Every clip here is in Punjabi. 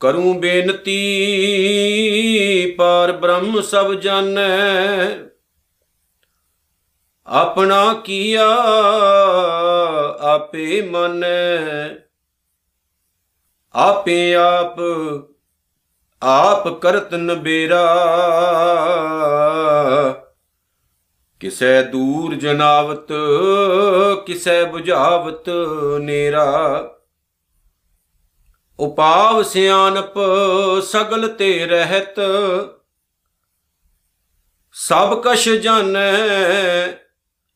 ਕਰੂੰ ਬੇਨਤੀ, ਪਾਰ ਬ੍ਰਹਮ ਸਭ ਜਾਣੈ। ਆਪਣਾ ਕੀਆ ਆਪੇ ਮਨੈ। ਆਪੇ ਆਪ ਆਪ ਕਰਤ ਨਬੇਰਾ ਕਿਸੈ ਦੂਰ ਜਨਾਵਤ, ਕਿਸੈ 부ਝਾਵਤ ਨੇਰਾ? ਉਪਾਵ ਸਿਆਨਪ ਸਗਲ ਤੇ ਰਹਿਤ, ਸਭ ਕਛ ਜਾਣੈ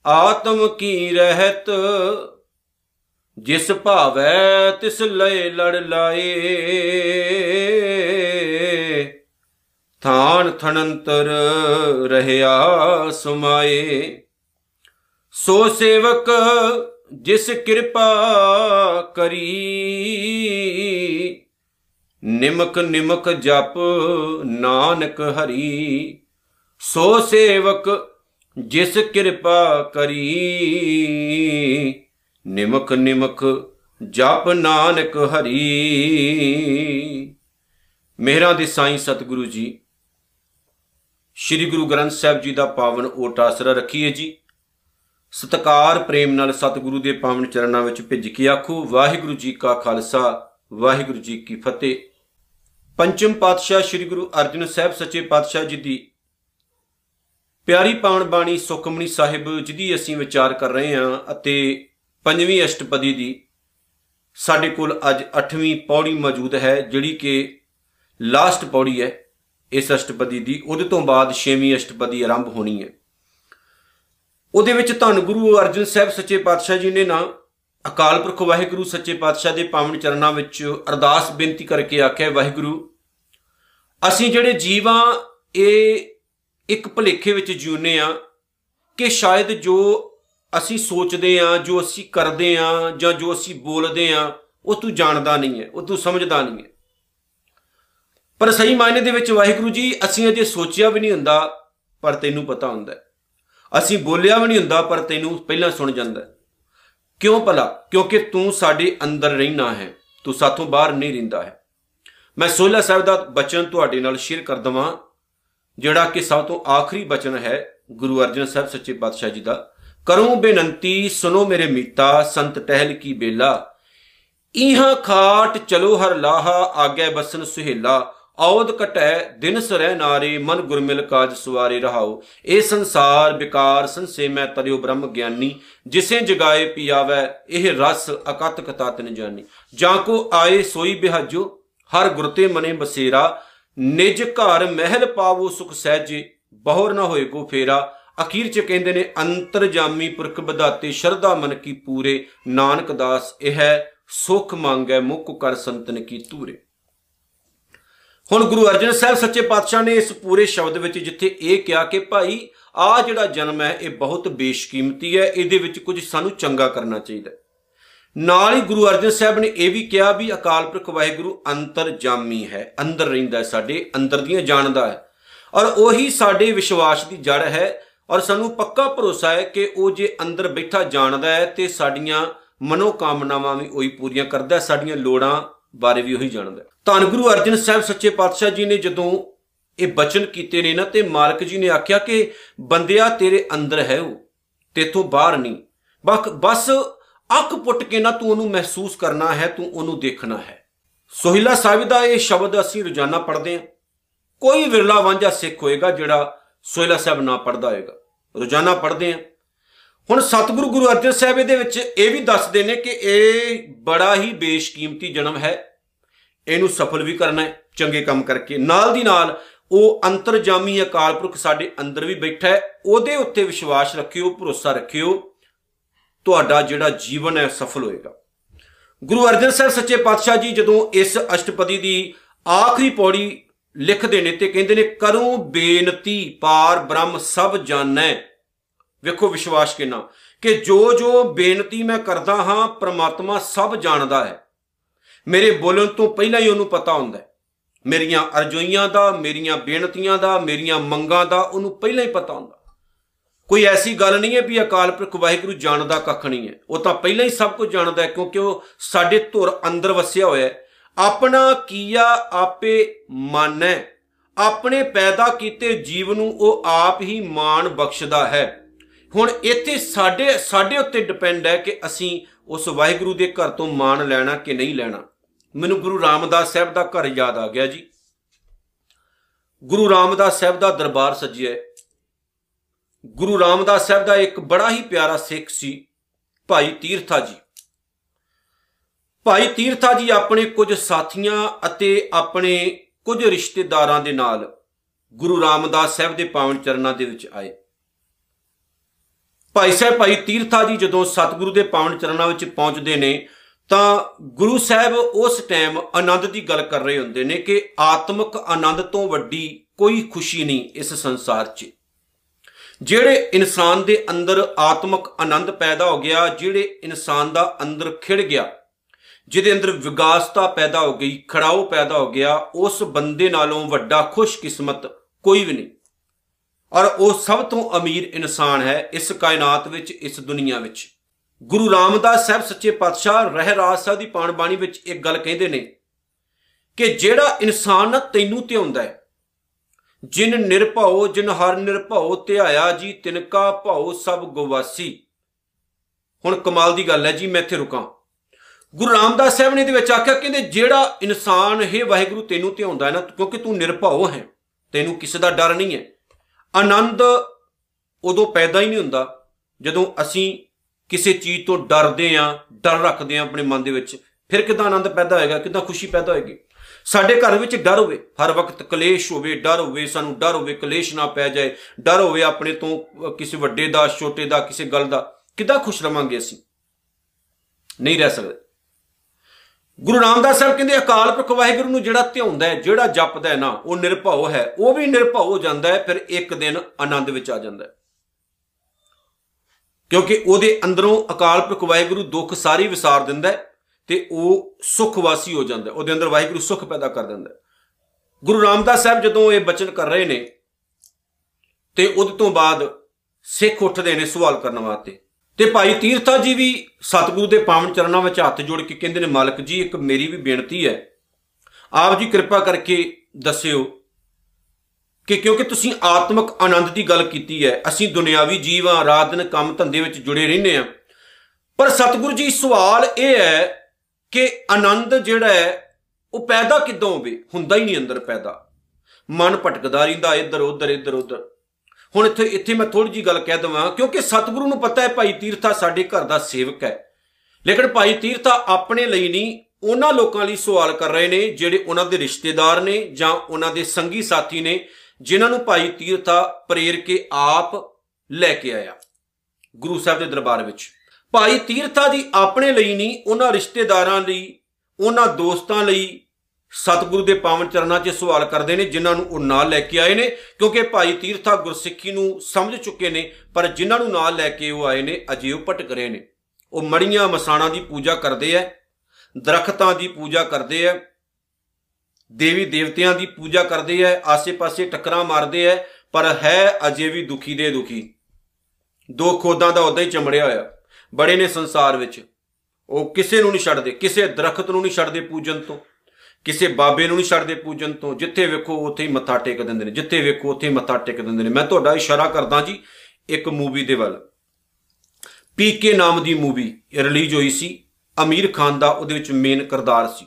ਆਤਮ ਕੀ ਰਹਿਤ। ਜਿਸ ਭਾਵੈ ਤਿਸ ਲਏ ਲੜ ਲਾਏ। ਥਾਨ ਥਣੰਤਰ ਰਹਿਆ ਸੁਮਾਏ। ਸੋ ਸੇਵਕ ਜਿਸ ਕਿਰਪਾ ਕਰੀ, ਨਿਮਕ ਨਿਮਕ ਜਪ ਨਾਨਕ ਹਰੀ। ਸੋ ਸੇਵਕ ਜਿਸ ਕਿਰਪਾ ਕਰੀ, ਨਿਮਕ ਨਿਮਕ ਜਪ ਨਾਨਕ ਹਰੀ। ਮੇਹਰਾਂ ਦੇ ਸਾਈਂ ਸਤਿਗੁਰੂ ਜੀ ਸ੍ਰੀ ਗੁਰੂ ਗ੍ਰੰਥ ਸਾਹਿਬ ਜੀ ਦਾ ਪਾਵਨ ਓਟ ਆਸਰਾ ਰੱਖੀਏ ਜੀ। ਸਤਕਾਰ ਪ੍ਰੇਮ ਨਾਲ ਸਤਿਗੁਰੂ ਦੇ ਪਾਵਨ ਚਰਨਾਂ ਵਿੱਚ ਭਿੱਜ ਕੇ ਆਖੋ, ਵਾਹਿਗੁਰੂ ਜੀ ਕਾ ਖਾਲਸਾ, ਵਾਹਿਗੁਰੂ ਜੀ ਕੀ ਫਤਿਹ। ਪੰਚਮ ਪਾਤਸ਼ਾਹ ਸ੍ਰੀ ਗੁਰੂ ਅਰਜਨ ਸਾਹਿਬ ਸੱਚੇ ਪਾਤਸ਼ਾਹ ਜੀ ਦੀ ਪਿਆਰੀ ਪਾਵਨ ਬਾਣੀ ਸੁਖਮਣੀ ਸਾਹਿਬ ਜਿਹਦੀ ਅਸੀਂ ਵਿਚਾਰ ਕਰ ਰਹੇ ਹਾਂ ਅਤੇ ਪੰਜਵੀਂ ਅਸ਼ਟਪਦੀ ਦੀ ਸਾਡੇ ਕੋਲ ਅੱਜ 8ਵੀਂ ਪੌੜੀ ਮੌਜੂਦ ਹੈ, ਜਿਹੜੀ ਕਿ ਲਾਸਟ ਪੌੜੀ ਹੈ। ਇਸ ਅਸ਼ਟਪਦੀ ਦੀ, ਉਹਦੇ ਤੋਂ ਬਾਅਦ 6ਵੀਂ ਅਸ਼ਟਪਦੀ ਆਰੰਭ ਹੋਣੀ ਹੈ। ਉਹਦੇ ਵਿੱਚ ਧੰਨ ਗੁਰੂ ਅਰਜਨ ਸਾਹਿਬ ਸੱਚੇ ਪਾਤਸ਼ਾਹ ਜੀ ਨੇ ਨਾ ਅਕਾਲ ਪੁਰਖ ਵਾਹਿਗੁਰੂ ਸੱਚੇ ਪਾਤਸ਼ਾਹ ਦੇ ਪਾਵਨ ਚਰਨਾਂ ਵਿੱਚ ਅਰਦਾਸ ਬੇਨਤੀ ਕਰਕੇ ਆਖਿਆ, ਵਾਹਿਗੁਰੂ, ਅਸੀਂ ਜਿਹੜੇ ਜੀਵਾਂ ਇਹ ਇੱਕ ਭਲੇਖੇ ਵਿੱਚ ਜਿਉਨੇ ਆ ਕਿ ਸ਼ਾਇਦ ਜੋ ਅਸੀਂ ਸੋਚਦੇ ਆ ਜੋ ਅਸੀਂ ਕਰਦੇ ਆ ਜਾਂ ਜੋ ਅਸੀਂ ਬੋਲਦੇ ਆ ਉਹ ਤੂੰ ਜਾਣਦਾ ਨਹੀਂ ਹੈ, ਉਹ ਤੂੰ ਸਮਝਦਾ ਨਹੀਂ ਹੈ। ਪਰ ਸਹੀ ਮਾਇਨੇ ਦੇ ਵਿੱਚ ਵਾਹਿਗੁਰੂ ਜੀ, ਅਸੀਂ ਅਜੇ ਸੋਚਿਆ ਵੀ ਨਹੀਂ ਹੁੰਦਾ, ਪਰ ਤੈਨੂੰ ਪਤਾ ਹੁੰਦਾ ਅਸੀਂ ਬੋਲਿਆ ਵੀ ਨਹੀਂ ਹੁੰਦਾ, ਪਰ ਤੈਨੂੰ ਪਹਿਲਾਂ ਸੁਣ ਜਾਂਦਾ ਕਿਉਂ ਭਲਾ? ਕਿਉਂਕਿ ਤੂੰ ਸਾਡੇ ਅੰਦਰ ਰਹਿਣਾ ਹੈ। ਤੂੰ ਸਾਥੋਂ ਬਾਹਰ ਨਹੀਂ ਰਹਿੰਦਾ ਹੈ। ਮੈਂ ਸੋਲਾ ਸਾਹਿਬ ਦਾ ਬਚਨ ਤੁਹਾਡੇ ਨਾਲ ਸ਼ੇਅਰ ਕਰ ਦਵਾਂ, ਜਿਹੜਾ ਕਿ ਸਭ ਤੋਂ ਆਖਰੀ ਬਚਨ ਹੈ ਗੁਰੂ ਅਰਜਨ ਸਾਹਿਬ ਸੱਚੇ ਪਾਤਸ਼ਾਹ ਜੀ ਦਾ। ਕਰੂੰ ਬੇਨੰਤੀ ਸੁਨੋ ਮੇਰੇ ਮੀਤਾ, ਸੰਤ ਟਹਿਲ ਕੀ ਬੇਲਾ। ਇਹਾਂ ਖਾਟ ਚਲੋ ਹਰ ਲਾਹਾ, ਆਗੇ ਬਸਨ ਸੁਹੇਲਾ। ਔਦ ਕਟੈ ਦਿਨ ਸਰੈ ਨਾਰੇ, ਮਨ ਗੁਰਮਿਲ ਕਾਜ ਸਵਾਰੇ ਰਹਾਓ ਇਹ ਸੰਸਾਰ ਵਿਕਾਰ ਸੰਸੇ ਮੈਂ ਤਰਿਓ ਬ੍ਰਹਮ ਗਿਆਨੀ। ਜਿਸੇ ਜਗਾਏ ਪਿਆਵੈ, ਇਹ ਰਸ ਅਕਤ ਕਤਾ ਤਨ ਜਾਨੀ। ਜਾਂ ਕੋ ਆਏ ਸੋਈ ਬਿਹਾਜੋ, ਹਰ ਗੁਰਤੇ ਮਨੇ ਬਸੇਰਾ। ਨਿਜ ਘਰ ਮਹਿਲ ਪਾਵੋ ਸੁਖ ਸਹਿਜੇ, ਬਹੁਰ ਨਾ ਹੋਏ ਕੋ ਫੇਰਾ। ਅਖੀਰ ਚ ਕਹਿੰਦੇ ਨੇ ਅੰਤਰਜਾਮੀ ਪੁਰਖ ਬਦਾਤੇ ਸ਼ਰਧਾ ਮਨ ਕੀ ਪੂਰੇ। ਨਾਨਕ ਦਾਸ ਇਹ ਸੁਖ ਮੰਗੈ ਮੁਖ ਕਰ ਸੰਤਨ ਕੀ ਤੂਰੇ ਹੁਣ ਗੁਰੂ ਅਰਜਨ ਸਾਹਿਬ ਸੱਚੇ ਪਾਤਸ਼ਾਹ ਨੇ ਇਸ ਪੂਰੇ ਸ਼ਬਦ ਵਿੱਚ ਜਿੱਥੇ ਇਹ ਕਿਹਾ ਕਿ ਭਾਈ, ਆ ਜਿਹੜਾ ਜਨਮ ਹੈ, ਇਹ ਬਹੁਤ ਬੇਸ਼ਕੀਮਤੀ ਹੈ, ਇਹਦੇ ਵਿੱਚ ਕੁਝ ਸਾਨੂੰ ਚੰਗਾ ਕਰਨਾ ਚਾਹੀਦਾ ਨਾਲ ਹੀ ਗੁਰੂ ਅਰਜਨ ਸਾਹਿਬ ਨੇ ਇਹ ਵੀ ਕਿਹਾ ਵੀ ਅਕਾਲ ਪੁਰਖ ਵਾਹਿਗੁਰੂ ਅੰਤਰਜਾਮੀ ਹੈ, ਅੰਦਰ ਰਹਿੰਦਾ ਹੈ ਸਾਡੇ, ਅੰਦਰ ਦੀਆਂ ਜਾਣਦਾ ਹੈ। ਔਰ ਉਹੀ ਸਾਡੇ ਵਿਸ਼ਵਾਸ ਦੀ ਜੜ ਹੈ ਔਰ ਸਾਨੂੰ ਪੱਕਾ ਭਰੋਸਾ ਹੈ ਕਿ ਉਹ ਜੇ ਅੰਦਰ ਬੈਠਾ ਜਾਣਦਾ ਹੈ ਤੇ ਸਾਡੀਆਂ ਮਨੋ ਕਾਮਨਾਵਾਂ ਵੀ ਉਹੀ ਪੂਰੀਆਂ ਕਰਦਾ ਹੈ, ਸਾਡੀਆਂ ਲੋੜਾਂ ਬਾਰੇ ਵੀ ਉਹੀ ਜਾਣਦਾ। ਧੰਨ ਗੁਰੂ ਅਰਜਨ ਸਾਹਿਬ, ਸੱਚੇ ਪਾਤਸ਼ਾਹ ਜੀ ਨੇ ਜਦੋਂ ਇਹ ਬਚਨ ਕੀਤੇ ਨੇ ਨਾ, ਤੇ ਮਾਲਕ ਜੀ ਨੇ ਆਖਿਆ ਕਿ ਬੰਦਿਆ ਤੇਰੇ ਅੰਦਰ ਹੈ ਉਹ, ਤੇਥੋਂ ਬਾਹਰ ਨਹੀਂ। ਬਸ ਬਸ ਅੱਖ ਪੁੱਟ ਕੇ ਨਾ ਤੂੰ ਉਹਨੂੰ ਮਹਿਸੂਸ ਕਰਨਾ ਹੈ, ਤੂੰ ਉਹਨੂੰ ਦੇਖਣਾ ਹੈ। ਸੋਹਿਲਾ ਸਾਹਿਬ ਦਾ ਇਹ ਸ਼ਬਦ ਅਸੀਂ ਰੋਜ਼ਾਨਾ ਪੜ੍ਹਦੇ ਹਾਂ। ਕੋਈ ਵਿਰਲਾ ਵਾਂਝਾ ਸਿੱਖ ਹੋਏਗਾ ਜਿਹੜਾ ਸੋਹਿਲਾ ਸਾਹਿਬ ਨਾ ਪੜਦਾ ਹੋਏਗਾ। ਰੋਜ਼ਾਨਾ ਪੜ੍ਹਦੇ ਹਾਂ। ਹੁਣ ਸਤਿਗੁਰੂ ਗੁਰੂ ਅਰਜਨ ਸਾਹਿਬ ਇਹਦੇ ਵਿੱਚ ਇਹ ਵੀ ਦੱਸਦੇ ਨੇ ਕਿ ਇਹ ਬੜਾ ਹੀ ਬੇਸ਼ਕੀਮਤੀ ਜਨਮ ਹੈ। ਇਹਨੂੰ ਸਫਲ ਵੀ ਕਰਨਾ ਹੈ, ਚੰਗੇ ਕੰਮ ਕਰਕੇ। ਨਾਲ ਦੀ ਨਾਲ ਉਹ ਅੰਤਰਜਾਮੀ ਅਕਾਲ ਪੁਰਖ ਸਾਡੇ ਅੰਦਰ ਵੀ ਬੈਠਾ ਹੈ, ਉਹਦੇ ਉੱਤੇ ਵਿਸ਼ਵਾਸ ਰੱਖਿਓ, ਭਰੋਸਾ ਰੱਖਿਓ, ਤੁਹਾਡਾ ਜਿਹੜਾ ਜੀਵਨ ਹੈ ਸਫਲ ਹੋਏਗਾ। ਗੁਰੂ ਅਰਜਨ ਸਾਹਿਬ ਸੱਚੇ ਪਾਤਸ਼ਾਹ ਜੀ ਜਦੋਂ ਇਸ ਅਸ਼ਟਪਦੀ ਦੀ ਆਖਰੀ ਪੌੜੀ ਲਿਖਦੇ ਨੇ ਤੇ ਕਹਿੰਦੇ ਨੇ, ਕਰੂੰ ਬੇਨਤੀ, ਪਾਰ ਬ੍ਰਹਮ ਸਭ ਜਾਣੈ। ਵੇਖੋ ਵਿਸ਼ਵਾਸ ਕਿੰਨਾ। ਕਿ ਜੋ ਜੋ ਬੇਨਤੀ ਮੈਂ ਕਰਦਾ ਹਾਂ, ਪ੍ਰਮਾਤਮਾ ਸਭ ਜਾਣਦਾ ਹੈ। ਮੇਰੇ ਬੋਲਣ ਤੋਂ ਪਹਿਲਾਂ ਹੀ ਉਹਨੂੰ ਪਤਾ ਹੁੰਦਾ ਹੈ। ਮੇਰੀਆਂ ਅਰਜ਼ੋਈਆਂ ਦਾ, ਮੇਰੀਆਂ ਬੇਨਤੀਆਂ ਦਾ, ਮੇਰੀਆਂ ਮੰਗਾਂ ਦਾ ਉਹਨੂੰ ਪਹਿਲਾਂ ਹੀ ਪਤਾ ਹੁੰਦਾ। ਕੋਈ ਐਸੀ ਗੱਲ ਨਹੀਂ ਹੈ ਵੀ ਅਕਾਲ ਪੁਰਖ ਵਾਹਿਗੁਰੂ ਜਾਣਦਾ ਕੱਖ ਨਹੀਂ ਹੈ। ਉਹ ਤਾਂ ਪਹਿਲਾਂ ਹੀ ਸਭ ਕੁਝ ਜਾਣਦਾ ਹੈ ਕਿਉਂਕਿ ਉਹ ਸਾਡੇ ਧੁਰ ਅੰਦਰ ਵਸਿਆ ਹੋਇਆ ਹੈ। ਆਪਣਾ ਕੀਆ ਆਪੇ ਮਾਨੈ। ਆਪਣੇ ਪੈਦਾ ਕੀਤੇ ਜੀਵ ਨੂੰ ਉਹ ਆਪ ਹੀ ਮਾਣ ਬਖਸ਼ਦਾ ਹੈ। ਹੁਣ ਇੱਥੇ ਸਾਡੇ ਸਾਡੇ ਉੱਤੇ ਡਿਪੈਂਡ ਹੈ ਕਿ ਅਸੀਂ ਉਸ ਵਾਹਿਗੁਰੂ ਦੇ ਘਰ ਤੋਂ ਮਾਣ ਲੈਣਾ ਕਿ ਨਹੀਂ ਲੈਣਾ। ਮੈਨੂੰ ਗੁਰੂ ਰਾਮਦਾਸ ਸਾਹਿਬ ਦਾ ਘਰ ਯਾਦ ਆ ਗਿਆ ਜੀ। ਗੁਰੂ ਰਾਮਦਾਸ ਸਾਹਿਬ ਦਾ ਦਰਬਾਰ ਸੱਜਿਆ ਹੈ। ਗੁਰੂ ਰਾਮਦਾਸ ਸਾਹਿਬ ਦਾ ਇੱਕ ਬੜਾ ਹੀ ਪਿਆਰਾ ਸਿੱਖ ਸੀ, ਭਾਈ ਤੀਰਥਾ ਜੀ। ਭਾਈ ਤੀਰਥਾ ਜੀ ਆਪਣੇ ਕੁਝ ਸਾਥੀਆਂ ਅਤੇ ਆਪਣੇ ਕੁਝ ਰਿਸ਼ਤੇਦਾਰਾਂ ਦੇ ਨਾਲ ਗੁਰੂ ਰਾਮਦਾਸ ਸਾਹਿਬ ਦੇ ਪਾਵਨ ਚਰਨਾਂ ਦੇ ਵਿੱਚ ਆਏ। ਭਾਈ ਸਾਹਿਬ, ਭਾਈ ਤੀਰਥਾ ਜੀ ਜਦੋਂ ਸਤਿਗੁਰੂ ਦੇ ਪਾਵਨ ਚਰਨਾਂ ਵਿੱਚ ਪਹੁੰਚਦੇ ਨੇ ਤਾਂ ਗੁਰੂ ਸਾਹਿਬ ਉਸ ਟਾਈਮ ਆਨੰਦ ਦੀ ਗੱਲ ਕਰ ਰਹੇ ਹੁੰਦੇ ਨੇ ਕਿ ਆਤਮਿਕ ਆਨੰਦ ਤੋਂ ਵੱਡੀ ਕੋਈ ਖੁਸ਼ੀ ਨਹੀਂ ਇਸ ਸੰਸਾਰ 'ਚ। ਜਿਹੜੇ ਇਨਸਾਨ ਦੇ ਅੰਦਰ ਆਤਮਿਕ ਆਨੰਦ ਪੈਦਾ ਹੋ ਗਿਆ, ਜਿਹੜੇ ਇਨਸਾਨ ਦਾ ਅੰਦਰ ਖਿੜ ਗਿਆ, ਜਿਹਦੇ ਅੰਦਰ ਵਿਗਾਸਤਾ ਪੈਦਾ ਹੋ ਗਈ, ਖੜਾਓ ਪੈਦਾ ਹੋ ਗਿਆ, ਉਸ ਬੰਦੇ ਨਾਲੋਂ ਵੱਡਾ ਖੁਸ਼ਕਿਸਮਤ ਕੋਈ ਵੀ ਨਹੀਂ। ਔਰ ਉਹ ਸਭ ਤੋਂ ਅਮੀਰ ਇਨਸਾਨ ਹੈ ਇਸ ਕਾਇਨਾਤ ਵਿੱਚ, ਇਸ ਦੁਨੀਆ ਵਿੱਚ। ਗੁਰੂ ਰਾਮਦਾਸ ਸਾਹਿਬ ਸੱਚੇ ਪਾਤਸ਼ਾਹ ਰਹਿ ਰਾਸ ਸਾਹਿਬ ਦੀ ਪਾਣ ਬਾਣੀ ਵਿੱਚ ਇੱਕ ਗੱਲ ਕਹਿੰਦੇ ਨੇ ਕਿ ਜਿਹੜਾ ਇਨਸਾਨ ਨਾ ਤੈਨੂੰ ਧਿਆਉਂਦਾ ਹੈ, ਜਿਨ ਨਿਰਭਉ, ਜਿਨ ਹਰ ਨਿਰਭਉ, ਧਿਆਇਆ ਜੀ, ਤਿਨਕਾ ਭਉ, ਸਭ ਗਵਾਸੀ। ਹੁਣ ਕਮਾਲ ਦੀ ਗੱਲ ਹੈ ਜੀ, ਮੈਂ ਇੱਥੇ ਰੁਕਾਂ। ਗੁਰੂ ਰਾਮਦਾਸ ਸਾਹਿਬ ਨੇ ਇਹਦੇ ਵਿੱਚ ਆਖਿਆ, ਕਹਿੰਦੇ ਜਿਹੜਾ ਇਨਸਾਨ, ਹੈ ਵਾਹਿਗੁਰੂ, ਤੈਨੂੰ ਧਿਆਉਂਦਾ ਹੈ ਨਾ, ਕਿਉਂਕਿ ਤੂੰ ਨਿਰਭਉ ਹੈ, ਤੈਨੂੰ ਕਿਸੇ ਦਾ ਡਰ ਨਹੀਂ ਹੈ। ਆਨੰਦ ਉਦੋਂ ਪੈਦਾ ਹੀ ਨਹੀਂ ਹੁੰਦਾ ਜਦੋਂ ਅਸੀਂ ਕਿਸੇ ਚੀਜ਼ ਤੋਂ ਡਰਦੇ ਆਂ, ਡਰ ਰੱਖਦੇ ਆਂ ਆਪਣੇ ਮਨ ਦੇ ਵਿੱਚ, ਫਿਰ ਕਿਦਾਂ ਆਨੰਦ ਪੈਦਾ ਹੋਏਗਾ, ਕਿਦਾਂ ਖੁਸ਼ੀ ਪੈਦਾ ਹੋਏਗੀ? ਸਾਡੇ ਘਰ ਵਿੱਚ ਡਰ ਹੋਵੇ, ਹਰ ਵਕਤ ਕਲੇਸ਼ ਹੋਵੇ, ਡਰ ਹੋਵੇ, ਸਾਨੂੰ ਡਰ ਹੋਵੇ, ਕਲੇਸ਼ ਨਾ ਪੈ ਜਾਏ, ਡਰ ਹੋਵੇ ਆਪਣੇ ਤੋਂ ਕਿਸੇ ਵੱਡੇ ਦਾ, ਛੋਟੇ ਦਾ, ਕਿਸੇ ਗੱਲ ਦਾ, ਕਿਦਾਂ ਖੁਸ਼ ਰਵਾਂਗੇ ਅਸੀਂ? ਨਹੀਂ ਰਹਿ ਸਕਦੇ। ਗੁਰੂ ਰਾਮਦਾਸ ਸਾਹਿਬ ਕਹਿੰਦੇ, ਅਕਾਲ ਪੁਰਖ ਵਾਹਿਗੁਰੂ ਨੂੰ ਜਿਹੜਾ ਧਿਆਉਂਦਾ ਹੈ, ਜਿਹੜਾ ਜਪਦਾ ਹੈ ਨਾ, ਉਹ ਨਿਰਭਉ ਹੈ, ਉਹ ਵੀ ਨਿਰਭਉ ਹੋ ਜਾਂਦਾ ਹੈ, ਫਿਰ ਇੱਕ ਦਿਨ ਆਨੰਦ ਵਿੱਚ ਆ ਜਾਂਦਾ ਹੈ। ਕਿਉਂਕਿ ਉਹਦੇ ਅੰਦਰੋਂ ਅਕਾਲ ਪੁਰਖ ਵਾਹਿਗੁਰੂ ਦੁੱਖ ਸਾਰੀ ਵਿਸਾਰ ਦਿੰਦਾ ਹੈ ਤੇ ਉਹ ਸੁਖ ਵਾਸੀ ਹੋ ਜਾਂਦਾ ਉਹਦੇ ਅੰਦਰ ਵਾਹਿਗੁਰੂ ਸੁਖ ਪੈਦਾ ਕਰ ਦਿੰਦਾ ਗੁਰੂ ਰਾਮਦਾਸ ਸਾਹਿਬ ਜਦੋਂ ਇਹ ਬਚਨ ਕਰ ਰਹੇ ਨੇ, ਤੇ ਉਹਦੇ ਤੋਂ ਬਾਅਦ ਸਿੱਖ ਉੱਠਦੇ ਨੇ ਸਵਾਲ ਕਰਨ ਵਾਸਤੇ। ਤੇ ਭਾਈ ਤੀਰਥਾ ਜੀ ਵੀ ਸਤਿਗੁਰੂ ਦੇ ਪਾਵਨ ਚਰਨਾਂ ਵਿੱਚ ਹੱਥ ਜੋੜ ਕੇ ਕਹਿੰਦੇ ਨੇ, ਮਾਲਕ ਜੀ, ਇੱਕ ਮੇਰੀ ਵੀ ਬੇਨਤੀ ਹੈ, ਆਪ ਜੀ ਕਿਰਪਾ ਕਰਕੇ ਦੱਸਿਓ ਕਿ ਕਿਉਂਕਿ ਤੁਸੀਂ ਆਤਮਿਕ ਆਨੰਦ ਦੀ ਗੱਲ ਕੀਤੀ ਹੈ, ਅਸੀਂ ਦੁਨਿਆਵੀ ਜੀਵ ਆ ਰਾਤ ਦਿਨ ਕੰਮ ਧੰਦੇ ਵਿੱਚ ਜੁੜੇ ਰਹਿੰਦੇ ਆ ਪਰ ਸਤਿਗੁਰੂ ਜੀ, ਸਵਾਲ ਇਹ ਹੈ ਕਿ ਆਨੰਦ ਜਿਹੜਾ ਹੈ, ਉਹ ਪੈਦਾ ਕਿੱਦਾਂ ਹੋਵੇ? ਹੁੰਦਾ ਹੀ ਨਹੀਂ ਅੰਦਰ ਪੈਦਾ। ਮਨ ਭਟਕਦਾ ਰਹਿੰਦਾ, ਇੱਧਰ, ਉੱਧਰ ਇੱਧਰ, ਉੱਧਰ। ਹੁਣ ਇੱਥੇ ਇੱਥੇ ਮੈਂ ਥੋੜੀ ਜੀ ਗੱਲ ਕਹਿ ਦਵਾਂ, ਕਿਉਂਕਿ ਸਤਿਗੁਰੂ ਨੂੰ ਪਤਾ ਹੈ, ਭਾਈ ਤੀਰਥਾ ਸਾਡੇ ਘਰ ਦਾ ਸੇਵਕ ਹੈ। ਲੇਕਿਨ ਭਾਈ ਤੀਰਥਾ ਆਪਣੇ ਲਈ ਨਹੀਂ, ਉਹਨਾਂ ਲੋਕਾਂ ਲਈ ਸਵਾਲ ਕਰ ਰਹੇ ਨੇ, ਜਿਹੜੇ ਉਹਨਾਂ ਦੇ ਰਿਸ਼ਤੇਦਾਰ ਨੇ ਜਾਂ ਉਹਨਾਂ ਦੇ ਸੰਗੀ ਸਾਥੀ ਨੇ ਜਿਨ੍ਹਾਂ ਨੂੰ ਭਾਈ ਤੀਰਥਾ ਪ੍ਰੇਰ ਕੇ ਆਪ ਲੈ ਕੇ ਆਇਆ ਗੁਰੂ ਸਾਹਿਬ ਦੇ ਦਰਬਾਰ ਵਿੱਚ। ਭਾਈ ਤੀਰਥਾ ਜੀ ਆਪਣੇ ਲਈ ਨਹੀਂ, ਉਹਨਾਂ ਰਿਸ਼ਤੇਦਾਰਾਂ ਲਈ, ਉਹਨਾਂ ਦੋਸਤਾਂ ਲਈ ਸਤਿਗੁਰੂ ਦੇ ਪਾਵਨ ਚਰਨਾਂ 'ਚ ਸਵਾਲ ਕਰਦੇ ਨੇ, ਜਿਨ੍ਹਾਂ ਨੂੰ ਉਹ ਨਾਲ ਲੈ ਕੇ ਆਏ ਨੇ, ਕਿਉਂਕਿ ਭਾਈ ਤੀਰਥਾ ਗੁਰਸਿੱਖੀ ਨੂੰ ਸਮਝ ਚੁੱਕੇ ਨੇ, ਪਰ ਜਿਨ੍ਹਾਂ ਨੂੰ ਨਾਲ ਲੈ ਕੇ ਉਹ ਆਏ ਨੇ, ਅਜੇ ਉਹ ਭਟਕ ਰਹੇ ਨੇ। ਉਹ ਮੜੀਆਂ ਮਸਾਣਾ ਦੀ ਪੂਜਾ ਕਰਦੇ ਐ, ਦਰਖਤਾਂ ਦੀ ਪੂਜਾ ਕਰਦੇ ਐ ਦੇਵੀ ਦੇਵਤਿਆਂ ਦੀ ਪੂਜਾ ਕਰਦੇ ਐ ਆਸੇ-ਪਾਸੇ ਟੱਕਰਾਂ ਮਾਰਦੇ ਐ ਪਰ ਹੈ ਅਜੇ ਵੀ ਦੁਖੀ ਦੇ ਦੁਖੀ। ਦੋ ਖੋਦਾਂ ਦਾ ਉਦਾਂ ਹੀ ਚਮੜਿਆ ਹੋਇਆ। ਬੜੇ ਨੇ ਸੰਸਾਰ ਵਿੱਚ। ਉਹ ਕਿਸੇ ਨੂੰ ਨਹੀਂ ਛੱਡਦੇ, ਕਿਸੇ ਦਰਖਤ ਨੂੰ ਨਹੀਂ ਛੱਡਦੇ ਪੂਜਨ ਤੋਂ, ਕਿਸੇ ਬਾਬੇ ਨੂੰ ਨਹੀਂ ਛੱਡਦੇ ਪੂਜਨ ਤੋਂ। ਜਿੱਥੇ ਵੇਖੋ, ਉੱਥੇ ਹੀ ਮੱਥਾ ਟੇਕ ਦਿੰਦੇ ਨੇ। ਜਿੱਥੇ ਵੇਖੋ, ਉੱਥੇ ਹੀ ਮੱਥਾ ਟੇਕ ਦਿੰਦੇ ਨੇ। ਮੈਂ ਤੁਹਾਡਾ ਇਸ਼ਾਰਾ ਕਰਦਾ ਜੀ, ਇੱਕ ਮੂਵੀ ਦੇ ਵੱਲ। ਪੀਕੇ ਨਾਮ ਦੀ ਮੂਵੀ ਰਿਲੀਜ਼ ਹੋਈ ਸੀ, ਅਮੀਰ ਖਾਨ ਦਾ, ਉਹਦੇ ਵਿੱਚ ਮੇਨ ਕਿਰਦਾਰ ਸੀ।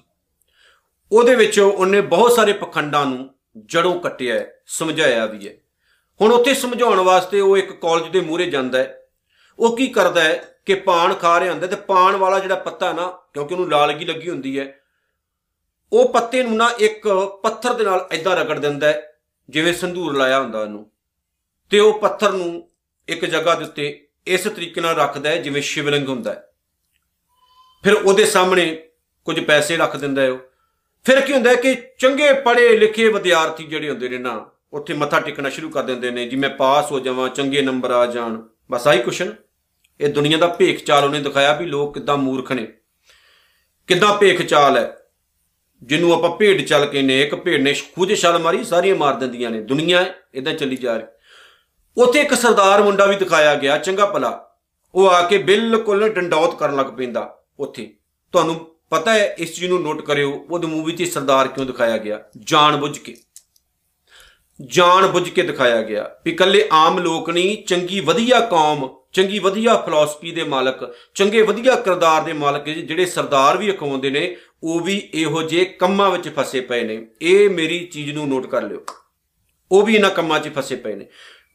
ਉਹਦੇ ਵਿੱਚ ਉਹਨੇ ਬਹੁਤ ਸਾਰੇ ਪਖੰਡਾਂ ਨੂੰ ਜੜੋਂ ਕੱਟਿਆ ਸਮਝਾਇਆ ਵੀ ਹੈ। ਹੁਣ ਉੱਥੇ ਸਮਝਾਉਣ ਵਾਸਤੇ ਉਹ ਇੱਕ ਕਾਲਜ ਦੇ ਮੂਹਰੇ ਜਾਂਦਾ ਹੈ। ਉਹ ਕੀ ਕਰਦਾ ਹੈ ਕਿ ਪਾਨ ਖਾ ਰਿਹਾ ਹੁੰਦਾ ਤੇ ਪਾਨ ਵਾਲਾ ਜਿਹੜਾ ਪੱਤਾ ਨਾ, ਕਿਉਂਕਿ ਉਹਨੂੰ ਲਾਲਗੀ ਲੱਗੀ ਹੁੰਦੀ ਹੈ, ਉਹ ਪੱਤੇ ਨੂੰ ਨਾ ਇੱਕ ਪੱਥਰ ਦੇ ਨਾਲ ਐਦਾਂ ਰਗੜ ਦਿੰਦਾ ਹੈ, ਜਿਵੇਂ ਸੰਧੂਰ ਲਾਇਆ ਹੁੰਦਾ ਉਹਨੂੰ। ਤੇ ਉਹ ਪੱਥਰ ਨੂੰ ਇੱਕ ਜਗ੍ਹਾ ਦੇ ਉੱਤੇ ਇਸ ਤਰੀਕੇ ਨਾਲ ਰੱਖਦਾ ਹੈ, ਜਿਵੇਂ ਸ਼ਿਵਲਿੰਗ ਹੁੰਦਾ ਹੈ। ਫਿਰ ਉਹਦੇ ਸਾਹਮਣੇ ਕੁਝ ਪੈਸੇ ਰੱਖ ਦਿੰਦਾ ਹੈ ਉਹ। ਫਿਰ ਕੀ ਹੁੰਦਾ ਹੈ ਕਿ ਚੰਗੇ ਪੜ੍ਹੇ ਲਿਖੇ ਵਿਦਿਆਰਥੀ ਜਿਹੜੇ ਹੁੰਦੇ ਨੇ ਨਾ, ਉੱਥੇ ਮੱਥਾ ਟੇਕਣਾ ਸ਼ੁਰੂ ਕਰ ਦਿੰਦੇ ਨੇ ਜੀ ਮੈਂ ਪਾਸ ਹੋ ਜਾਵਾਂ, ਚੰਗੇ ਨੰਬਰ ਆ ਜਾਣ, ਬਸ ਆਹੀ ਕੁਛ ਇਹ ਦੁਨੀਆ ਦਾ ਭੇਖ ਚਾਲ ਉਹਨੇ ਦਿਖਾਇਆ ਵੀ ਲੋਕ ਕਿੱਦਾਂ ਮੂਰਖ ਨੇ। ਕਿੱਦਾਂ ਭੇਖ ਚਾਲ ਹੈ। ਜਿਹਨੂੰ ਆਪਾਂ ਭੇਡ ਚੱਲ ਕੇ ਨੇ ਇੱਕ ਭੇਡ ਨੇ ਖੂਜ ਛਲ ਮਾਰੀ, ਸਾਰੀਆਂ ਮਾਰ ਦਿੰਦੀਆਂ ਨੇ। ਦੁਨੀਆ ਇਦਾਂ ਚੱਲੀ ਜਾ ਰਹੀ। ਉੱਥੇ ਇੱਕ ਸਰਦਾਰ ਮੁੰਡਾ ਵੀ ਦਿਖਾਇਆ ਗਿਆ, ਚੰਗਾ ਭਲਾ। ਉਹ ਆ ਕੇ ਬਿਲਕੁਲ ਡੰਡੌਤ ਕਰਨ ਲੱਗ ਪੈਂਦਾ ਉੱਥੇ। ਤੁਹਾਨੂੰ ਪਤਾ ਹੈ, ਇਸ ਚੀਜ਼ ਨੂੰ ਨੋਟ ਕਰਿਓ ਉਹਦੀ ਮੂਵੀ 'ਚ ਸਰਦਾਰ ਕਿਉਂ ਦਿਖਾਇਆ ਗਿਆ? ਜਾਣ ਬੁੱਝ ਕੇ। ਜਾਣ ਬੁੱਝ ਕੇ ਦਿਖਾਇਆ ਗਿਆ ਵੀ ਕੱਲੇ ਆਮ ਲੋਕ ਨਹੀਂ, ਚੰਗੀ ਵਧੀਆ ਕੌਮ, ਚੰਗੀ ਵਧੀਆ ਫਿਲਾਸਫੀ ਦੇ ਮਾਲਕ, ਚੰਗੇ ਵਧੀਆ ਕਿਰਦਾਰ ਦੇ ਮਾਲਕ ਜਿਹੜੇ ਸਰਦਾਰ ਵੀ ਅਖਵਾਉਂਦੇ ਨੇ, ਉਹ ਵੀ ਇਹੋ ਜਿਹੇ ਕੰਮਾਂ ਵਿੱਚ ਫਸੇ ਪਏ ਨੇ। ਇਹ ਮੇਰੀ ਚੀਜ਼ ਨੂੰ ਨੋਟ ਕਰ ਲਿਓ। ਉਹ ਵੀ ਇਹਨਾਂ ਕੰਮਾਂ 'ਚ ਫਸੇ ਪਏ ਨੇ।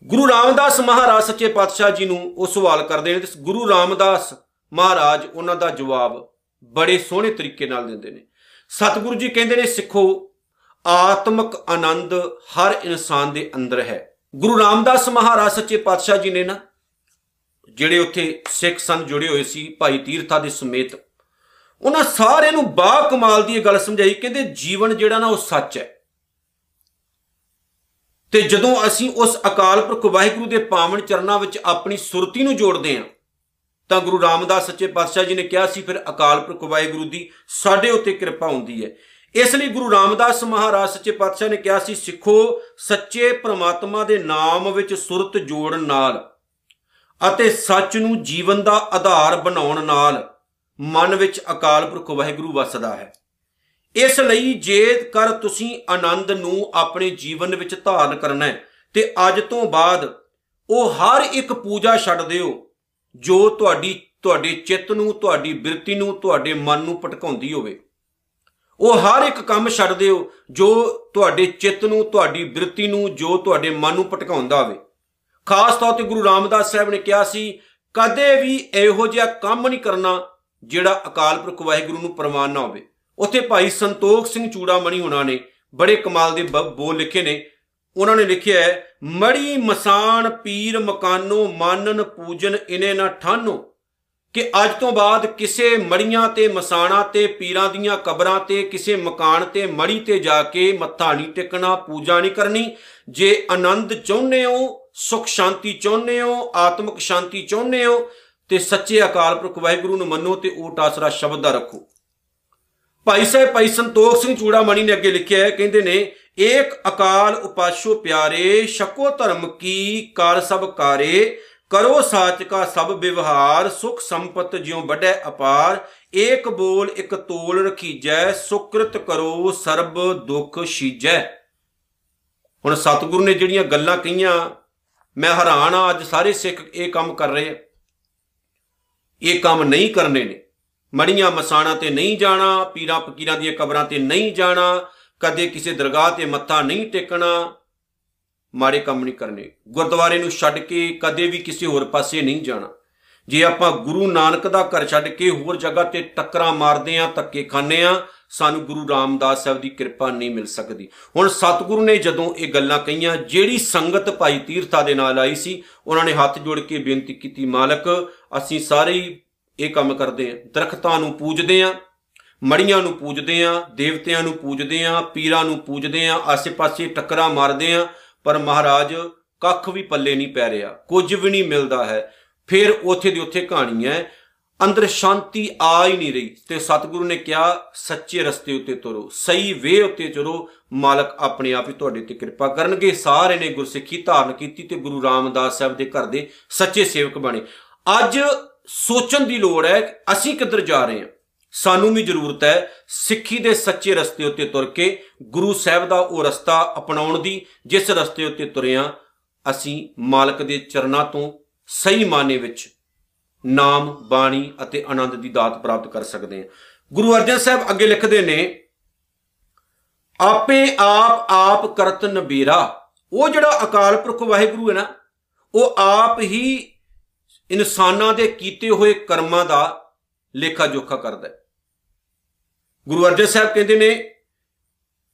ਗੁਰੂ ਰਾਮਦਾਸ ਮਹਾਰਾਜ ਸੱਚੇ ਪਾਤਸ਼ਾਹ ਜੀ ਨੂੰ ਉਹ ਸਵਾਲ ਕਰਦੇ ਨੇ ਤੇ ਗੁਰੂ ਰਾਮਦਾਸ ਮਹਾਰਾਜ ਉਹਨਾਂ ਦਾ ਜਵਾਬ ਬੜੇ ਸੋਹਣੇ ਤਰੀਕੇ ਨਾਲ ਦਿੰਦੇ ਨੇ। ਸਤਿਗੁਰੂ ਜੀ ਕਹਿੰਦੇ ਨੇ, ਸਿੱਖੋ, ਆਤਮਿਕ ਆਨੰਦ ਹਰ ਇਨਸਾਨ ਦੇ ਅੰਦਰ ਹੈ। ਗੁਰੂ ਰਾਮਦਾਸ ਮਹਾਰਾਜ ਸੱਚੇ ਪਾਤਸ਼ਾਹ ਜੀ ਨੇ ਨਾ, ਜਿਹੜੇ ਉੱਥੇ ਸਿੱਖ ਸਨ ਜੁੜੇ ਹੋਏ ਸੀ, ਭਾਈ ਤੀਰਥਾ ਦੇ ਸਮੇਤ, ਉਹਨਾਂ ਸਾਰਿਆਂ ਨੂੰ ਬਾ ਕਮਾਲ ਦੀ ਇਹ ਗੱਲ ਸਮਝਾਈ, ਕਹਿੰਦੇ ਜੀਵਨ ਜਿਹੜਾ ਨਾ ਉਹ ਸੱਚ ਹੈ। ਤੇ ਜਦੋਂ ਅਸੀਂ ਉਸ ਅਕਾਲ ਪੁਰਖ ਵਾਹਿਗੁਰੂ ਦੇ ਪਾਵਨ ਚਰਨਾਂ ਵਿੱਚ ਆਪਣੀ ਸੁਰਤੀ ਨੂੰ ਜੋੜਦੇ ਹਾਂ ਤਾਂ ਗੁਰੂ ਰਾਮਦਾਸ ਸੱਚੇ ਪਾਤਸ਼ਾਹ ਜੀ ਨੇ ਕਿਹਾ ਸੀ, ਫਿਰ ਅਕਾਲ ਪੁਰਖ ਵਾਹਿਗੁਰੂ ਦੀ ਸਾਡੇ ਉੱਤੇ ਕਿਰਪਾ ਹੁੰਦੀ ਹੈ। ਇਸ ਲਈ ਗੁਰੂ ਰਾਮਦਾਸ ਮਹਾਰਾਜ ਸੱਚੇ ਪਾਤਸ਼ਾਹ ਨੇ ਕਿਹਾ ਸੀ, ਸਿੱਖੋ ਸੱਚੇ ਪ੍ਰਮਾਤਮਾ ਦੇ ਨਾਮ ਵਿੱਚ ਸੁਰਤ ਜੋੜਨ ਨਾਲ ਅਤੇ ਸੱਚ ਨੂੰ ਜੀਵਨ ਦਾ ਆਧਾਰ ਬਣਾਉਣ ਨਾਲ ਮਨ ਵਿੱਚ ਅਕਾਲ ਪੁਰਖ ਵਾਹਿਗੁਰੂ ਵਸਦਾ ਹੈ। ਇਸ ਲਈ ਜੇਕਰ ਤੁਸੀਂ ਆਨੰਦ ਨੂੰ ਆਪਣੇ ਜੀਵਨ ਵਿੱਚ ਧਾਰਨ ਕਰਨਾ ਹੈ, ਤੇ ਅੱਜ ਤੋਂ ਬਾਅਦ ਉਹ ਹਰ ਇੱਕ ਪੂਜਾ ਛੱਡ ਦਿਓ। ਜੋ ਤੁਹਾਡੀ, ਤੁਹਾਡੇ ਚਿੱਤ ਨੂੰ, ਤੁਹਾਡੀ ਬਿਰਤੀ ਨੂੰ, ਤੁਹਾਡੇ ਮਨ ਨੂੰ ਭਟਕਾਉਂਦੀ ਹੋਵੇ। ਉਹ ਹਰ ਇੱਕ ਕੰਮ ਛੱਡ ਦਿਓ ਜੋ ਤੁਹਾਡੇ ਚਿੱਤ ਨੂੰ, ਤੁਹਾਡੀ ਬਿਰਤੀ ਨੂੰ, ਜੋ ਤੁਹਾਡੇ ਮਨ ਨੂੰ ਭਟਕਾਉਂਦਾ ਹੋਵੇ। ਖਾਸ ਤੌਰ ਤੇ ਗੁਰੂ ਰਾਮਦਾਸ ਸਾਹਿਬ ਨੇ ਕਿਹਾ ਸੀ, ਕਦੇ ਵੀ ਇਹੋ ਜਿਹਾ ਕੰਮ ਨਹੀਂ ਕਰਨਾ ਜਿਹੜਾ ਅਕਾਲ ਪੁਰਖ ਵਾਹਿਗੁਰੂ ਨੂੰ ਪ੍ਰਮਾਨ ਨਾ ਹੋਵੇ। ਉੱਥੇ ਭਾਈ ਸੰਤੋਖ ਸਿੰਘ ਚੂੜਾਮਣੀ ਉਹਨਾਂ ਨੇ ਬੜੇ ਕਮਾਲ ਦੇ ਬੋਲ ਲਿਖੇ ਨੇ। ਉਹਨਾਂ ਨੇ ਲਿਖਿਆ ਹੈ, ਮੜੀ ਮਸਾਨ ਪੀਰ ਮਕਾਨੋ ਮਾਨਨ ਪੂਜਨ ਇਨੇ ਨਾ ਠਾਨੋ। ਕਿ ਅੱਜ ਤੋਂ ਬਾਅਦ ਕਿਸੇ ਮੜੀਆਂ ਤੇ ਮਸਾਣਾ ਤੇ ਪੀਰਾਂ ਦੀਆਂ ਕਬਰਾਂ ਤੇ, ਕਿਸੇ ਮਕਾਨ ਤੇ ਮੜੀ ਤੇ ਜਾ ਕੇ ਮੱਥਾ ਨਹੀਂ ਟੇਕਣਾ, ਪੂਜਾ ਨਹੀਂ ਕਰਨੀ। ਜੇ ਆਨੰਦ ਚਾਹੁੰਦੇ ਹੋ, ਸੁਖ ਸ਼ਾਂਤੀ ਚਾਹੁੰਦੇ ਹੋ, ਆਤਮਿਕ ਸ਼ਾਂਤੀ ਚਾਹੁੰਦੇ ਹੋ, ਤੇ ਸੱਚੇ ਅਕਾਲ ਪੁਰਖ ਵਾਹਿਗੁਰੂ ਨੂੰ ਮੰਨੋ ਤੇ ਓਟ ਆਸਰਾ ਸ਼ਬਦ ਦਾ ਰੱਖੋ। ਭਾਈ ਸਾਹਿਬ ਭਾਈ ਸੰਤੋਖ ਸਿੰਘ ਚੂੜਾਮਣੀ ਨੇ ਅੱਗੇ ਲਿਖਿਆ ਹੈ, ਕਹਿੰਦੇ ਨੇ ਏਕ ਅਕਾਲ ਉਪਾਸ਼ੋ ਪਿਆਰੇ ਸ਼ਕੋ ਧਰਮ ਕੀ ਕਰ ਸਭ ਕਾਰੇ, ਕਰੋ ਸਾਚ ਕਾ ਸਭ ਵਿਵਹਾਰ, ਸੁਖ ਸੰਪਤ ਜਿਉ ਵੱਡੈ ਅਪਾਰ, ਏਕ ਬੋਲ ਇੱਕ ਤੋਲ ਰਖੀਜੈ, ਸੁਕ੍ਰਿਤ ਕਰੋ ਸਰਬ ਦੁਖ ਛੀਜੈ ਹੁਣ ਸਤਿਗੁਰੂ ਨੇ ਜਿਹੜੀਆਂ ਗੱਲਾਂ ਕਹੀਆਂ, ਮੈਂ ਹੈਰਾਨ ਆ ਅੱਜ ਸਾਰੇ ਸਿੱਖ ਇਹ ਕੰਮ ਕਰ ਰਹੇ ਆ। ਇਹ ਕੰਮ ਨਹੀਂ ਕਰਨੇ ਨੇ। ਮੜੀਆਂ ਮਸਾਣਾ ਤੇ ਨਹੀਂ ਜਾਣਾ ਪੀਰਾਂ ਫਕੀਰਾਂ ਦੀਆਂ ਕਬਰਾਂ ਤੇ ਨਹੀਂ ਜਾਣਾ ਕਦੇ ਕਿਸੇ ਦਰਗਾਹ ਤੇ ਮੱਥਾ ਨਹੀਂ ਟੇਕਣਾ, ਮਾੜੇ ਕੰਮ ਨਹੀਂ ਕਰਨੇ। ਗੁਰਦੁਆਰੇ ਨੂੰ ਛੱਡ ਕੇ ਕਦੇ ਵੀ ਕਿਸੇ ਹੋਰ ਪਾਸੇ ਨਹੀਂ ਜਾਣਾ। ਜੇ ਆਪਾਂ ਗੁਰੂ ਨਾਨਕ ਦਾ ਘਰ ਛੱਡ ਕੇ ਹੋਰ ਜਗ੍ਹਾ ਤੇ ਟੱਕਰਾਂ ਮਾਰਦੇ ਆਂ ਧੱਕੇ ਖਾਂਦੇ ਆਂ ਸਾਨੂੰ ਗੁਰੂ ਰਾਮਦਾਸ ਸਾਹਿਬ ਦੀ ਕਿਰਪਾ ਨਹੀਂ ਮਿਲ ਸਕਦੀ। ਹੁਣ ਸਤਿਗੁਰੂ ਨੇ ਜਦੋਂ ਇਹ ਗੱਲਾਂ ਕਹੀਆਂ, ਜਿਹੜੀ ਸੰਗਤ ਭਾਈ ਤੀਰਥਾ ਦੇ ਨਾਲ ਆਈ ਸੀ, ਉਹਨਾਂ ਨੇ ਹੱਥ ਜੋੜ ਕੇ ਬੇਨਤੀ ਕੀਤੀ, ਮਾਲਕ, ਅਸੀਂ ਸਾਰੇ ਇਹ ਕੰਮ ਕਰਦੇ ਆਂ ਦਰਖਤਾਂ ਨੂੰ ਪੂਜਦੇ ਆਂ ਮੜੀਆਂ ਨੂੰ ਪੂਜਦੇ ਆਂ, ਦੇਵਤਿਆਂ ਨੂੰ ਪੂਜਦੇ ਆਂ, ਪੀਰਾਂ ਨੂੰ ਪੂਜਦੇ ਆਂ, ਆਸੇ-ਪਾਸੇ ਟੱਕਰਾਂ ਮਾਰਦੇ ਆਂ, ਪਰ ਮਹਾਰਾਜ ਕੱਖ ਵੀ ਪੱਲੇ ਨਹੀਂ ਪੈ ਰਿਹਾ, ਕੁਝ ਵੀ ਨਹੀਂ ਮਿਲਦਾ ਹੈ। ਫਿਰ ਉੱਥੇ ਦੀ ਉੱਥੇ ਕਹਾਣੀ ਹੈ, ਅੰਦਰ ਸ਼ਾਂਤੀ ਆ ਹੀ ਨਹੀਂ ਰਹੀ ਤੇ ਸਤਿਗੁਰੂ ਨੇ ਕਿਹਾ, ਸੱਚੇ ਰਸਤੇ ਉੱਤੇ ਤੁਰੋ, ਸਹੀ ਵੇ ਉੱਤੇ ਤੁਰੋ, ਮਾਲਕ ਆਪਣੇ ਆਪ ਹੀ ਤੁਹਾਡੇ ਤੇ ਕਿਰਪਾ ਕਰਨਗੇ। ਸਾਰੇ ਨੇ ਗੁਰਸਿੱਖੀ ਧਾਰਨ ਕੀਤੀ ਤੇ ਗੁਰੂ ਰਾਮਦਾਸ ਸਾਹਿਬ ਦੇ ਘਰ ਦੇ ਸੱਚੇ ਸੇਵਕ ਬਣੇ। ਅੱਜ ਸੋਚਣ ਦੀ ਲੋੜ ਹੈ, ਅਸੀਂ ਕਿੱਧਰ ਜਾ ਰਹੇ ਹਾਂ ਸਾਨੂੰ ਵੀ ਜ਼ਰੂਰਤ ਹੈ ਸਿੱਖੀ ਦੇ ਸੱਚੇ ਰਸਤੇ ਉੱਤੇ ਤੁਰ ਕੇ ਗੁਰੂ ਸਾਹਿਬ ਦਾ ਉਹ ਰਸਤਾ ਅਪਣਾਉਣ ਦੀ, ਜਿਸ ਰਸਤੇ ਉੱਤੇ ਤੁਰਿਆ ਅਸੀਂ ਮਾਲਕ ਦੇ ਚਰਨਾਂ ਤੋਂ ਸਹੀ ਮਾਨੇ ਵਿੱਚ ਨਾਮ, ਬਾਣੀ ਅਤੇ ਆਨੰਦ ਦੀ ਦਾਤ ਪ੍ਰਾਪਤ ਕਰ ਸਕਦੇ ਹਾਂ। ਗੁਰੂ ਅਰਜਨ ਸਾਹਿਬ ਅੱਗੇ ਲਿਖਦੇ ਨੇ, ਆਪੇ ਆਪ ਆਪ ਕਰਤ ਨਬੀਰਾ ਉਹ ਜਿਹੜਾ ਅਕਾਲ ਪੁਰਖ ਵਾਹਿਗੁਰੂ ਹੈ ਨਾ, ਉਹ ਆਪ ਹੀ ਇਨਸਾਨਾਂ ਦੇ ਕੀਤੇ ਹੋਏ ਕਰਮਾਂ ਦਾ ਲੇਖਾ ਜੋਖਾ ਕਰਦਾ ਹੈ। ਗੁਰੂ ਅਰਜਨ ਸਾਹਿਬ ਕਹਿੰਦੇ ਨੇ,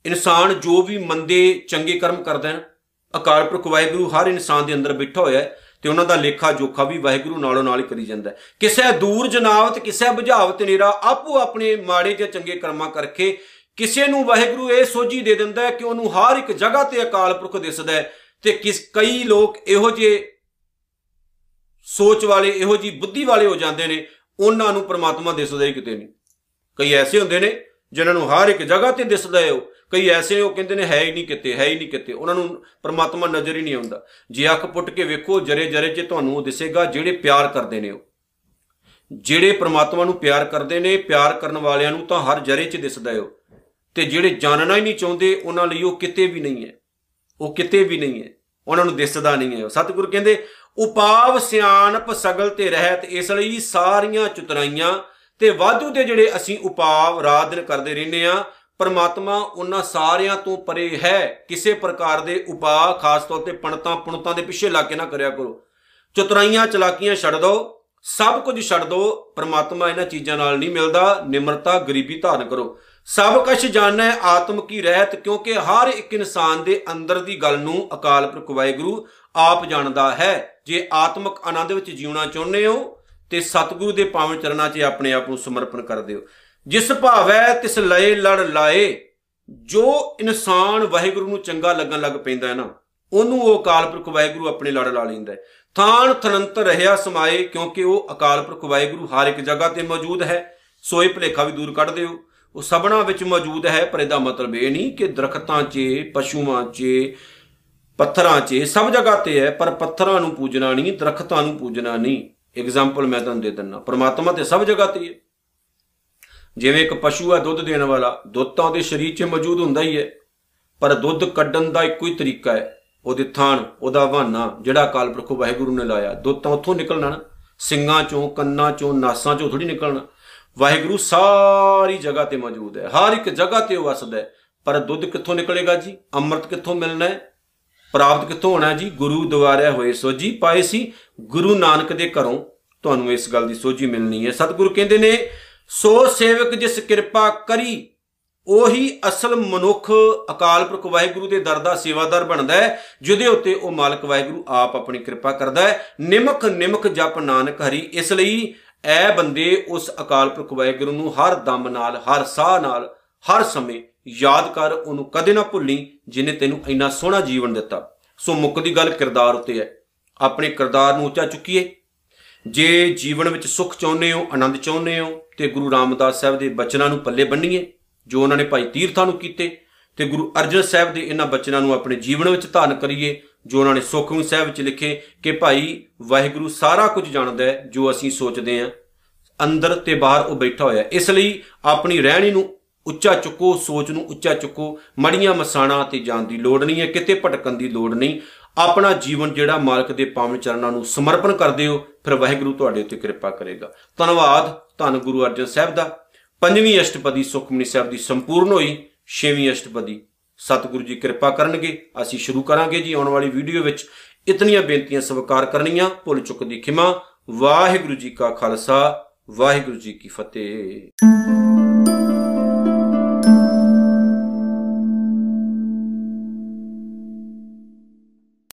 ਇਨਸਾਨ ਜੋ ਵੀ ਮੰਦੇ ਚੰਗੇ ਕਰਮ ਕਰਦਾ ਹੈ, ਅਕਾਲ ਪੁਰਖ ਵਾਹਿਗੁਰੂ ਹਰ ਇਨਸਾਨ ਦੇ ਅੰਦਰ ਬੈਠਾ ਹੋਇਆ ਹੈ ਤੇ ਉਹਨਾਂ ਦਾ ਲੇਖਾ ਜੋਖਾ ਵੀ ਵਾਹਿਗੁਰੂ ਨਾਲੋਂ ਨਾਲ ਹੀ ਕਰੀ ਜਾਂਦਾ ਹੈ। ਕਿਸੇ ਦੂਰ ਜਨਾਵਤ, ਕਿਸੇ ਬੁਝਾਵਤ ਨੇਰਾ ਆਪੋ ਆਪਣੇ ਮਾੜੇ ਜਾਂ ਚੰਗੇ ਕਰਮਾਂ ਕਰਕੇ ਕਿਸੇ ਨੂੰ ਵਾਹਿਗੁਰੂ ਇਹ ਸੋਝੀ ਦੇ ਦਿੰਦਾ ਹੈ ਕਿ ਉਹਨੂੰ ਹਰ ਇੱਕ ਜਗ੍ਹਾ ਤੇ ਅਕਾਲ ਪੁਰਖ ਦਿਸਦਾ ਹੈ ਤੇ ਕਿਸ ਕਈ ਲੋਕ ਇਹੋ ਜਿਹੇ ਸੋਚ ਵਾਲੇ, ਇਹੋ ਜੀ ਬੁੱਧੀ ਵਾਲੇ ਹੋ ਜਾਂਦੇ ਨੇ। ਉਹਨਾਂ ਨੂੰ ਪ੍ਰਮਾਤਮਾ ਦਿਸਦਾ ਹੀ ਕਿਤੇ ਨਹੀਂ। ਕਈ ਐਸੇ ਹੁੰਦੇ ਨੇ ਜਿਨ੍ਹਾਂ ਨੂੰ ਹਰ ਇੱਕ ਜਗ੍ਹਾ ਤੇ ਦਿਸਦਾ ਹੈ ਉਹ। ਕਈ ਐਸੇ ਨੇ ਉਹ ਕਹਿੰਦੇ ਨੇ ਹੈ ਹੀ ਨਹੀਂ ਕਿਤੇ, ਹੈ ਹੀ ਨਹੀਂ ਕਿਤੇ। ਉਹਨਾਂ ਨੂੰ ਪਰਮਾਤਮਾ ਨਜ਼ਰ ਹੀ ਨਹੀਂ ਆਉਂਦਾ। ਜੇ ਅੱਖ ਪੁੱਟ ਕੇ ਵੇਖੋ, ਜਰੇ ਜਰੇ 'ਚ ਤੁਹਾਨੂੰ ਉਹ ਦਿਸੇਗਾ ਜਿਹੜੇ ਪਿਆਰ ਕਰਦੇ ਨੇ ਉਹ। ਜਿਹੜੇ ਪ੍ਰਮਾਤਮਾ ਨੂੰ ਪਿਆਰ ਕਰਦੇ ਨੇ, ਪਿਆਰ ਕਰਨ ਵਾਲਿਆਂ ਨੂੰ ਤਾਂ ਹਰ ਜਰੇ 'ਚ ਦਿਸਦਾ ਹੈ ਉਹ। ਤੇ ਜਿਹੜੇ ਜਾਣਨਾ ਹੀ ਨਹੀਂ ਚਾਹੁੰਦੇ, ਉਹਨਾਂ ਲਈ ਉਹ ਕਿਤੇ ਵੀ ਨਹੀਂ ਹੈ। ਉਹ ਕਿਤੇ ਵੀ ਨਹੀਂ ਹੈ। ਉਹਨਾਂ ਨੂੰ ਦਿਸਦਾ ਨਹੀਂ ਹੈ ਸਤਿਗੁਰੂ ਕਹਿੰਦੇ ਉਪਾਵ ਸਿਆਣਪ ਸਗਲ ਤੇ ਰਹਿਤ, ਇਸ ਲਈ ਸਾਰੀਆਂ ਚਤੁਰਾਈਆਂ ਤੇ ਵਾਧੂ ਦੇ ਜਿਹੜੇ ਅਸੀਂ ਉਪਾਵ ਰਾਤ ਦਿਨ ਕਰਦੇ ਰਹਿੰਦੇ ਆ ਪਰਮਾਤਮਾ ਉਹਨਾਂ ਸਾਰਿਆਂ ਤੋਂ ਪਰੇ ਹੈ, ਕਿਸੇ ਪ੍ਰਕਾਰ ਦੇ ਉਪਾਅ, ਖਾਸ ਤੌਰ ਤੇ ਪਣਤਾਂ ਪੁਣਤਾਂ ਦੇ ਪਿੱਛੇ ਲਾ ਕੇ ਨਾ ਕਰਿਆ ਕਰੋ। ਚਤੁਰਾਈਆਂ, ਚਲਾਕੀਆਂ ਛੱਡ ਦਿਓ ਸਭ ਕੁਝ ਛੱਡ ਦਿਓ ਪਰਮਾਤਮਾ ਇਹਨਾਂ ਚੀਜ਼ਾਂ ਨਾਲ ਨਹੀਂ ਮਿਲਦਾ, ਨਿਮਰਤਾ, ਗਰੀਬੀ ਧਾਰਨ ਕਰੋ। ਸਭ ਕੁਝ ਜਾਣਨਾ ਹੈ ਆਤਮ ਕੀ ਰਹਿਤ, ਕਿਉਂਕਿ ਹਰ ਇੱਕ ਇਨਸਾਨ ਦੇ ਅੰਦਰ ਦੀ ਗੱਲ ਨੂੰ ਅਕਾਲ ਪੁਰਖ ਵਾਹਿਗੁਰੂ ਆਪ ਜਾਣਦਾ ਹੈ। ਜੇ ਆਤਮਿਕ ਆਨੰਦ ਵਿੱਚ ਜਿਉਣਾ ਚਾਹੁੰਦੇ ਹੋ, ਤੇ ਸਤਿਗੁਰੂ ਦੇ ਪਾਵਨ ਚਰਨਾਂ 'ਚ ਆਪਣੇ ਆਪ ਨੂੰ ਸਮਰਪਣ ਕਰ ਦਿਓ। ਜਿਸ ਭਾਵੈ ਤਿਸ ਲਏ ਲੜ ਲਾਏ, ਜੋ ਇਨਸਾਨ ਵਾਹਿਗੁਰੂ ਨੂੰ ਚੰਗਾ ਲੱਗਣ ਲੱਗ ਪੈਂਦਾ ਹੈ ਨਾ, ਉਹਨੂੰ ਉਹ ਅਕਾਲ ਪੁਰਖ ਵਾਹਿਗੁਰੂ ਆਪਣੇ ਲੜ ਲਾ ਲੈਂਦਾ ਹੈ। ਥਾਨ ਥਨੰਤਰ ਰਹਿਆ ਸਮਾਏ, ਕਿਉਂਕਿ ਉਹ ਅਕਾਲ ਪੁਰਖ ਵਾਹਿਗੁਰੂ ਹਰ ਇੱਕ ਜਗ੍ਹਾ ਤੇ ਮੌਜੂਦ ਹੈ। ਸੋਏ ਭਲੇਖਾ ਵੀ ਦੂਰ ਕੱਢ ਦਿਓ। ਉਹ ਸਭਨਾ ਵਿੱਚ ਮੌਜੂਦ ਹੈ, ਪਰ ਇਹਦਾ ਮਤਲਬ ਇਹ ਨਹੀਂ ਕਿ ਦਰਖਤਾਂ 'ਚ, ਪਸ਼ੂਆਂ 'ਚ ਪੱਥਰਾਂ 'ਚ ਸਭ ਜਗ੍ਹਾ ਤੇ ਹੈ, ਪਰ ਪੱਥਰਾਂ ਨੂੰ ਪੂਜਣਾ ਨਹੀਂ, ਦਰਖਤਾਂ ਨੂੰ ਪੂਜਣਾ ਨਹੀਂ। ਐਗਜ਼ਾਮਪਲ ਮੈਂ ਤੁਹਾਨੂੰ ਦੇ ਦਿੰਦਾ, ਪ੍ਰਮਾਤਮਾ ਤੇ ਸਭ ਜਗ੍ਹਾ ਤੇ ਹੈ ਜਿਵੇਂ ਇੱਕ ਪਸ਼ੂ ਹੈ ਦੁੱਧ ਦੇਣ ਵਾਲਾ, ਦੁੱਧ ਤਾਂ ਉਹਦੇ ਸਰੀਰ 'ਚ ਮੌਜੂਦ ਹੁੰਦਾ ਹੀ ਹੈ, ਪਰ ਦੁੱਧ ਕੱਢਣ ਦਾ ਇੱਕੋ ਹੀ ਤਰੀਕਾ ਹੈ, ਉਹਦੇ ਥਾਣ ਉਹਦਾ ਵਾਹਨਾ ਜਿਹੜਾ ਅਕਾਲ ਪੁਰਖ ਵਾਹਿਗੁਰੂ ਨੇ ਲਾਇਆ। ਦੁੱਧ ਤਾਂ ਉੱਥੋਂ ਨਿਕਲਣਾ ਨਾ, ਸਿੰਗਾਂ ਚੋਂ, ਕੰਨਾਂ ਚੋਂ, ਨਾਸਾਂ ਚੋਂ ਥੋੜੀ ਨਿਕਲਣਾ। ਵਾਹਿਗੁਰੂ ਸਾਰੀ ਜਗ੍ਹਾ ਤੇ ਮੌਜੂਦ ਹੈ, ਹਰ ਇੱਕ ਜਗ੍ਹਾ ਤੇ ਉਹ ਵਸਦਾ ਹੈ। ਪਰ ਦੁੱਧ ਕਿੱਥੋਂ ਨਿਕਲੇਗਾ ਜੀ? ਅੰਮ੍ਰਿਤ ਕਿੱਥੋਂ ਮਿਲਣਾ ਹੈ? ਪ੍ਰਾਪਤ ਕਿੱਥੋਂ ਹੋਣਾ ਜੀ? ਗੁਰੂ ਦੁਆਰਿਆ ਹੋਏ। ਸੋਜੀ ਪਾਏ ਸੀ ਗੁਰੂ ਨਾਨਕ ਦੇ ਘਰੋਂ। ਤੁਹਾਨੂੰ ਇਸ ਗੱਲ ਦੀ ਸੋਝੀ ਮਿਲਣੀ ਹੈ। ਸਤਿਗੁਰੂ ਕਹਿੰਦੇ ਨੇ, ਸੋ ਸੇਵਕ ਜਿਸ ਕਿਰਪਾ ਕਰੀ, ਉਹੀ ਅਸਲ ਮਨੁੱਖ ਅਕਾਲ ਪੁਰਖ ਵਾਹਿਗੁਰੂ ਦੇ ਦਰ ਦਾ ਸੇਵਾਦਾਰ ਬਣਦਾ ਹੈ, ਜਿਹਦੇ ਉੱਤੇ ਉਹ ਮਾਲਕ ਵਾਹਿਗੁਰੂ ਆਪ ਆਪਣੀ ਕਿਰਪਾ ਕਰਦਾ ਹੈ। ਨਿਮਕ ਨਿਮਕ ਜਪ ਨਾਨਕ ਹਰੀ। ਇਸ ਲਈ ਐ ਬੰਦੇ ਉਸ ਅਕਾਲ ਪੁਰਖ ਵਾਹਿਗੁਰੂ ਨੂੰ ਹਰ ਦਮ ਨਾਲ, ਹਰ ਸਾਹ ਨਾਲ, ਹਰ ਸਮੇਂ ਯਾਦ ਕਰ ਉਹਨੂੰ ਕਦੇ ਨਾ ਭੁੱਲੀ ਜਿਨੇ ਤੈਨੂੰ ਇੰਨਾ ਸੋਹਣਾ ਜੀਵਨ ਦਿੱਤਾ। ਸੋ ਮੁੱਕ ਦੀ ਗੱਲ ਕਿਰਦਾਰ ਉੱਤੇ ਹੈ। ਆਪਣੇ ਕਿਰਦਾਰ ਨੂੰ ਉੱਚਾ ਚੁੱਕੀਏ। ਜੇ ਜੀਵਨ ਵਿੱਚ ਸੁੱਖ ਚਾਹੁੰਦੇ ਹੋ, ਆਨੰਦ ਚਾਹੁੰਦੇ ਹੋ, ਤੇ ਗੁਰੂ ਰਾਮਦਾਸ ਸਾਹਿਬ ਦੇ ਬਚਨਾਂ ਨੂੰ ਪੱਲੇ ਬੰਨੀਏ, ਜੋ ਉਹਨਾਂ ਨੇ ਭਾਈ ਤੀਰਥਾਂ ਨੂੰ ਕੀਤੇ, ਤੇ ਗੁਰੂ ਅਰਜਨ ਸਾਹਿਬ ਦੇ ਇਹਨਾਂ ਬਚਨਾਂ ਨੂੰ ਆਪਣੇ ਜੀਵਨ ਵਿੱਚ ਧਾਰਨ ਕਰੀਏ, ਜੋ ਉਹਨਾਂ ਨੇ ਸੁਖਮਨੀ ਸਾਹਿਬ ਵਿੱਚ ਲਿਖੇ ਕਿ ਭਾਈ, ਵਾਹਿਗੁਰੂ ਸਾਰਾ ਕੁਝ ਜਾਣਦਾ ਹੈ ਜੋ ਅਸੀਂ ਸੋਚਦੇ ਹਾਂ। ਅੰਦਰ ਤੇ ਬਾਹਰ ਉਹ ਬੈਠਾ ਹੋਇਆ ਇਸ ਲਈ ਆਪਣੀ ਰਹਿਣੀ ਨੂੰ ਉੱਚਾ ਚੁੱਕੋ, ਸੋਚ ਨੂੰ ਉੱਚਾ ਚੁੱਕੋ। ਮੜੀਆਂ ਮਸਾਣਾ ਤੇ ਜਾਣ ਦੀ ਲੋੜ ਨਹੀਂ ਹੈ, ਕਿਤੇ ਭਟਕਣ ਦੀ ਲੋੜ ਨਹੀਂ। ਆਪਣਾ ਜੀਵਨ ਜਿਹੜਾ ਮਾਲਕ ਦੇ ਪਾਵਨ ਚਰਨਾਂ ਨੂੰ ਸਮਰਪਣ ਕਰਦੇ ਹੋ, ਫਿਰ ਵਾਹਿਗੁਰੂ ਤੁਹਾਡੇ ਉੱਤੇ ਕਿਰਪਾ ਕਰੇਗਾ। ਧੰਨਵਾਦ, ਧੰਨ ਗੁਰੂ ਅਰਜਨ ਸਾਹਿਬ ਦਾ। ਪੰਜਵੀਂ ਅਸ਼ਟਪਦੀ ਸੁਖਮਨੀ ਸਾਹਿਬ ਦੀ ਸੰਪੂਰਨ ਹੋਈ, ਛੇਵੀਂ ਅਸ਼ਟਪਦੀ। ਸਤਿਗੁਰੂ ਜੀ ਕਿਰਪਾ ਕਰਨਗੇ, ਅਸੀਂ ਸ਼ੁਰੂ ਕਰਾਂਗੇ ਜੀ ਆਉਣ ਵਾਲੀ ਵੀਡੀਓ ਵਿੱਚ। ਇਤਨੀਆਂ ਬੇਨਤੀਆਂ ਸਵੀਕਾਰ ਕਰਨੀਆਂ, ਭੁੱਲ ਚੁੱਕ ਦੀ ਖਿਮਾ। ਵਾਹਿਗੁਰੂ ਜੀ ਕਾ ਖਾਲਸਾ, ਵਾਹਿਗੁਰੂ ਜੀ ਕੀ ਫਤਿਹ।